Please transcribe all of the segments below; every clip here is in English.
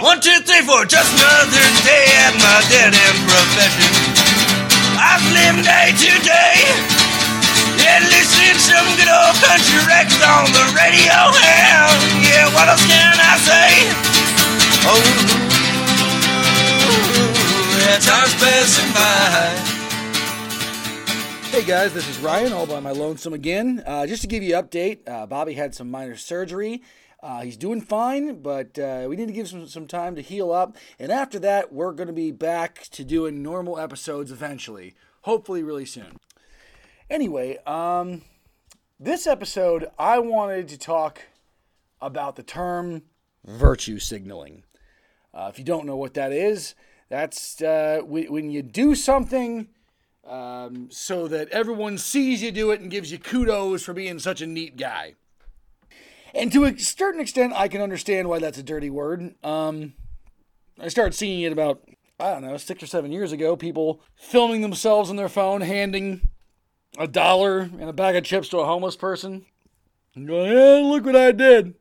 One, two, three, four. Just another day at my dead end profession. I've lived day to day. Yeah, listening to some good old country records on the radio. And yeah, what else can I say? Oh, yeah, time's passing by. Hey guys, this is Ryan, all by my lonesome again. Uh, just to give you an update, uh, Bobby had some minor surgery. Uh, he's doing fine, but uh, we need to give some some time to heal up. And after that, we're going to be back to doing normal episodes eventually, hopefully really soon. Anyway, um, this episode I wanted to talk about the term virtue signaling. Uh, if you don't know what that is, that's uh, when when you do something um, so that everyone sees you do it and gives you kudos for being such a neat guy. And to a certain extent, I can understand why that's a dirty word. Um, I started seeing it about, I don't know, six or seven years ago. People filming themselves on their phone, handing a dollar and a bag of chips to a homeless person. And going, hey, look what I did.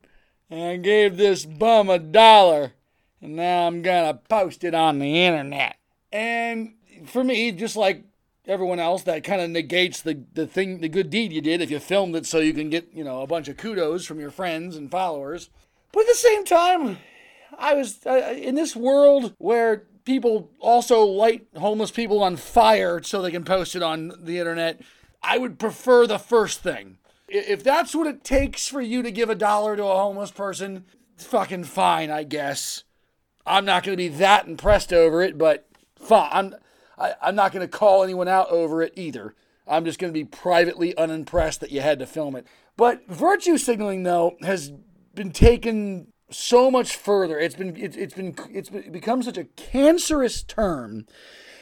I gave this bum a dollar. And now I'm going to post it on the internet. And for me, just like everyone else that kind of negates the, the thing the good deed you did if you filmed it so you can get you know a bunch of kudos from your friends and followers. But at the same time i was uh, in this world where people also light homeless people on fire so they can post it on the internet i would prefer the first thing. If that's what it takes for you to give a dollar to a homeless person fucking fine i guess. I'm not going to be that impressed over it but fine i'm I, I'm not going to call anyone out over it either. I'm just going to be privately unimpressed that you had to film it. But virtue signaling, though, has been taken so much further. It's been it's, it's been it's become such a cancerous term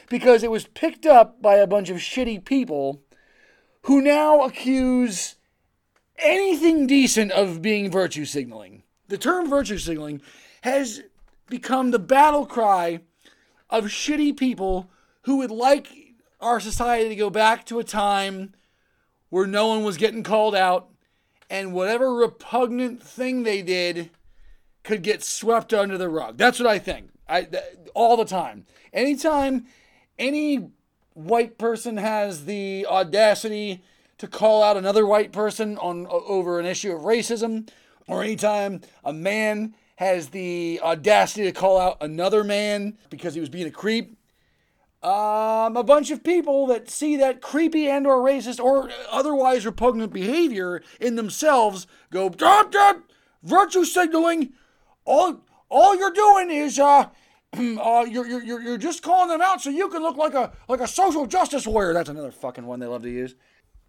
because it was picked up by a bunch of shitty people who now accuse anything decent of being virtue signaling. The term virtue signaling has become the battle cry of shitty people who would like our society to go back to a time where no one was getting called out and whatever repugnant thing they did could get swept under the rug. That's what I think. I th- all the time. Anytime any white person has the audacity to call out another white person on over an issue of racism or anytime a man has the audacity to call out another man because he was being a creep um, a bunch of people that see that creepy and or racist or otherwise repugnant behavior in themselves go dot dot virtue signaling. All all you're doing is uh, uh you're, you're you're just calling them out so you can look like a like a social justice warrior. That's another fucking one they love to use.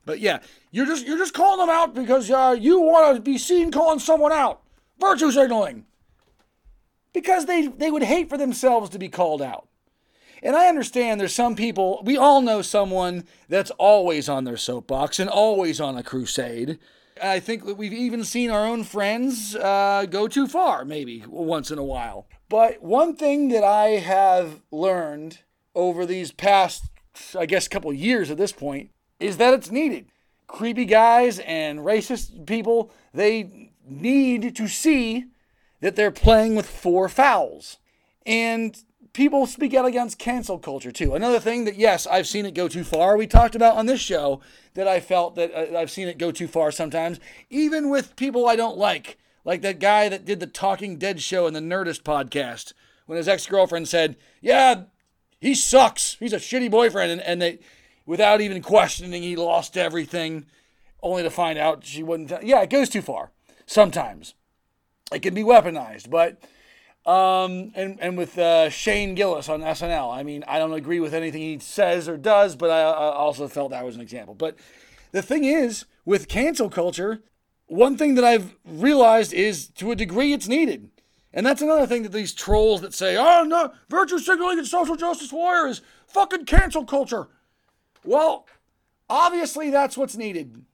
But yeah you're just you're just calling them out because uh, you want to be seen calling someone out. Virtue signaling. Because they they would hate for themselves to be called out and I understand there's some people, we all know someone that's always on their soapbox and always on a crusade. I think that we've even seen our own friends uh, go too far, maybe once in a while. But one thing that I have learned over these past, I guess, couple years at this point is that it's needed. Creepy guys and racist people, they need to see that they're playing with four fouls. And people speak out against cancel culture too. Another thing that yes, I've seen it go too far. We talked about on this show that I felt that uh, I've seen it go too far sometimes, even with people I don't like, like that guy that did the Talking Dead show in the Nerdist podcast when his ex girlfriend said, "Yeah, he sucks. He's a shitty boyfriend," and, and they, without even questioning, he lost everything, only to find out she wouldn't. Yeah, it goes too far sometimes. It can be weaponized, but um, and and with uh, Shane Gillis on SNL. I mean, I don't agree with anything he says or does, but I, I also felt that was an example. But the thing is, with cancel culture, one thing that I've realized is to a degree it's needed. And that's another thing that these trolls that say, oh no, virtue signaling and social justice warrior is fucking cancel culture. Well, obviously that's what's needed.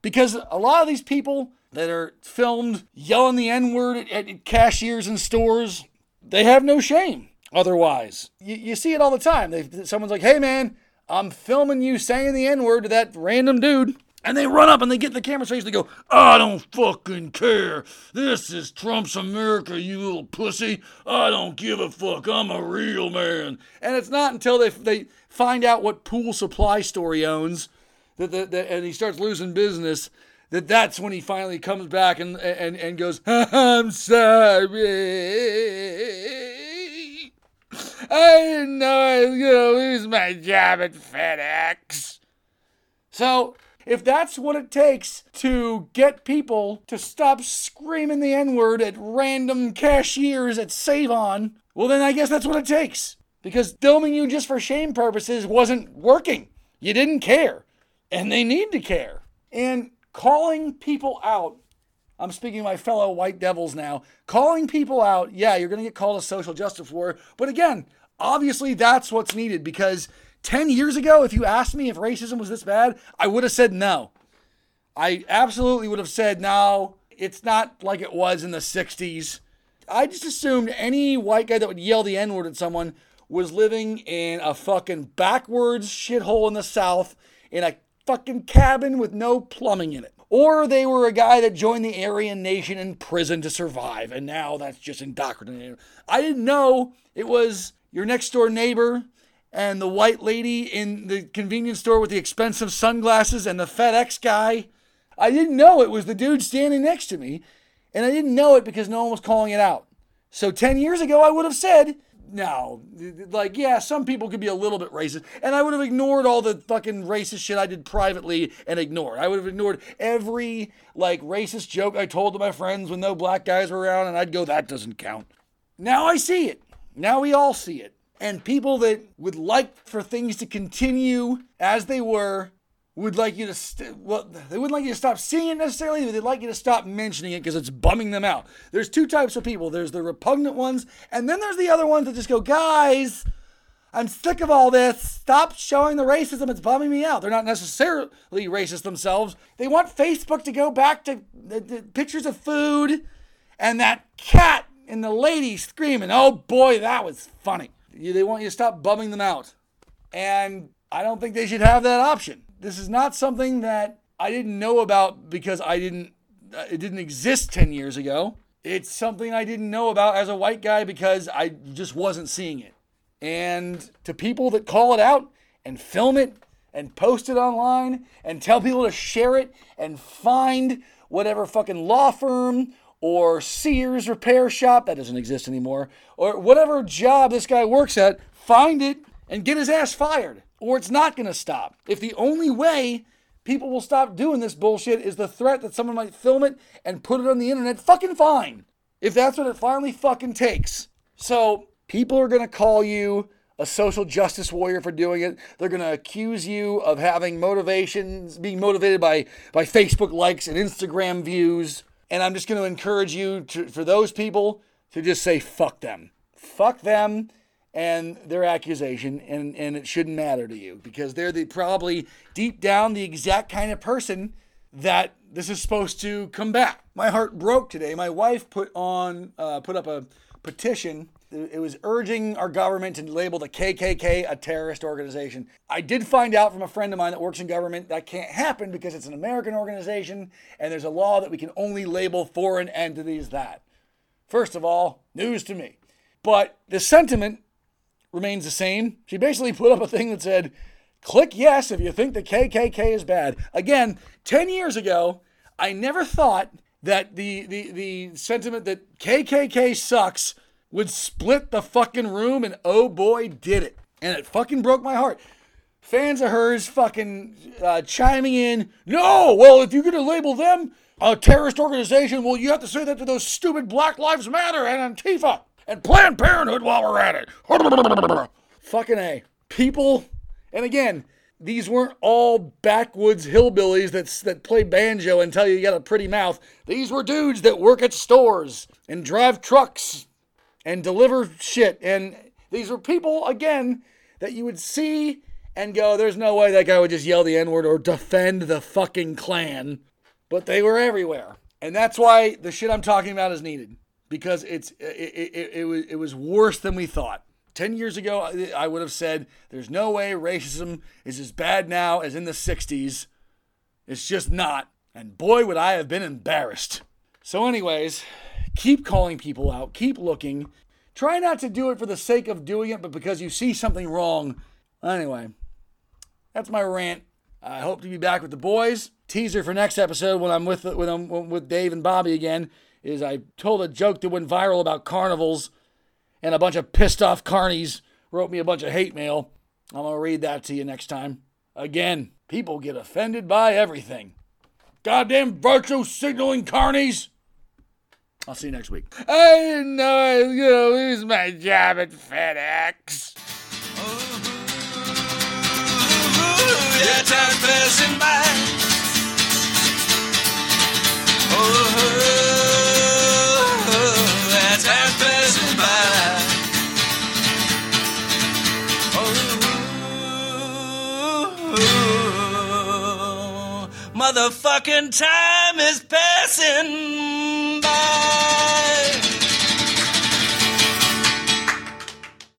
Because a lot of these people that are filmed yelling the N word at, at, cashiers in stores, they have no shame otherwise. You, you see it all the time. They, someone's like, hey man, I'm filming you saying the N word to that random dude. And they run up and they get in the camera's face and they go, I don't fucking care. This is Trump's America, you little pussy. I don't give a fuck. I'm a real man. And it's not until they, they find out what pool supply store he owns that, that, that and he starts losing business that that's when he finally comes back and and, and goes, I'm sorry. I didn't know I was gonna lose my job at FedEx. So if that's what it takes to get people to stop screaming the N word at random cashiers at Save On, well, then I guess that's what it takes. Because filming you just for shame purposes wasn't working. You didn't care. And they need to care. And calling people out, I'm speaking to my fellow white devils now, calling people out, yeah, you're going to get called a social justice warrior. But again, obviously that's what's needed because 10 years ago, if you asked me if racism was this bad, I would have said no. I absolutely would have said no, it's not like it was in the 60s. I just assumed any white guy that would yell the N word at someone was living in a fucking backwards shithole in the South in a fucking cabin with no plumbing in it. Or they were a guy that joined the Aryan Nation in prison to survive, and now that's just indoctrinated. I didn't know it was your next door neighbor and the white lady in the convenience store with the expensive sunglasses and the FedEx guy. I didn't know it was the dude standing next to me, and I didn't know it because no one was calling it out. So 10 years ago, I would have said, no, like, yeah, some people could be a little bit racist. And I would have ignored all the fucking racist shit I did privately and ignored. I would have ignored every, like, racist joke I told to my friends when no black guys were around, and I'd go, that doesn't count. Now I see it. Now we all see it and people that would like for things to continue as they were would like you to st- well they wouldn't like you to stop seeing it necessarily but they'd like you to stop mentioning it because it's bumming them out. There's two types of people. There's the repugnant ones and then there's the other ones that just go guys i'm sick of all this. Stop showing the racism. It's bumming me out. They're not necessarily racist themselves. They want facebook to go back to the, the pictures of food and that cat and the lady screaming. Oh boy that was funny. They want you to stop bumming them out. And I don't think they should have that option. This is not something that I didn't know about because I didn't uh, it didn't exist 10 years ago. It's something I didn't know about as a white guy because I just wasn't seeing it. And to people that call it out and film it and post it online and tell people to share it and find whatever fucking law firm or Sears repair shop, that doesn't exist anymore, or whatever job this guy works at, find it and get his ass fired, or it's not going to stop. If the only way people will stop doing this bullshit is the threat that someone might film it and put it on the internet, fucking fine. If that's what it finally fucking takes. So, people are going to call you a social justice warrior for doing it. They're going to accuse you of having motivations, being motivated by, by Facebook likes and Instagram views. And I'm just going to encourage you to, for those people to just say, fuck them. Fuck them and their accusation, and, and it shouldn't matter to you because they're the probably deep down the exact kind of person that this is supposed to combat. My heart broke today. My wife put on uh, put up a petition it was urging our government to label the KKK a terrorist organization. I did find out from a friend of mine that works in government that can't happen because it's an American organization and there's a law that we can only label foreign entities that. First of all, news to me. But the sentiment remains the same. She basically put up a thing that said, click yes if you think the KKK is bad. Again, 10 years ago, I never thought that the, the, the sentiment that KKK sucks would split the fucking room, and oh boy, did it. And it fucking broke my heart. Fans of hers fucking uh, chiming in, no, well, if you're going to label them a terrorist organization, well, you have to say that to those stupid Black Lives Matter and Antifa and Planned Parenthood while we're at it. fucking A. People, and again, these weren't all backwoods hillbillies that, that play banjo and tell you you got a pretty mouth. These were dudes that work at stores and drive trucks and deliver shit. And these were people, again, that you would see and go, there's no way that guy would just yell the N word or defend the fucking Klan. But they were everywhere. And that's why the shit I'm talking about is needed because it's it, it, it, was, it was worse than we thought. 10 years ago, I would have said there's no way racism is as bad now as in the 60s. It's just not. And boy, would I have been embarrassed. So, anyways, keep calling people out, keep looking. Try not to do it for the sake of doing it, but because you see something wrong. Anyway, that's my rant. I hope to be back with the boys. Teaser for next episode when I'm with when I'm with Dave and Bobby again is I told a joke that went viral about carnivals, and a bunch of pissed off carnies wrote me a bunch of hate mail. I'm gonna read that to you next time. Again, people get offended by everything. Goddamn virtue signaling carnies. I'll see you next week. I didn't know I was gonna lose my job at FedEx. Yeah, time passing by. Oh, Motherfucking time is passing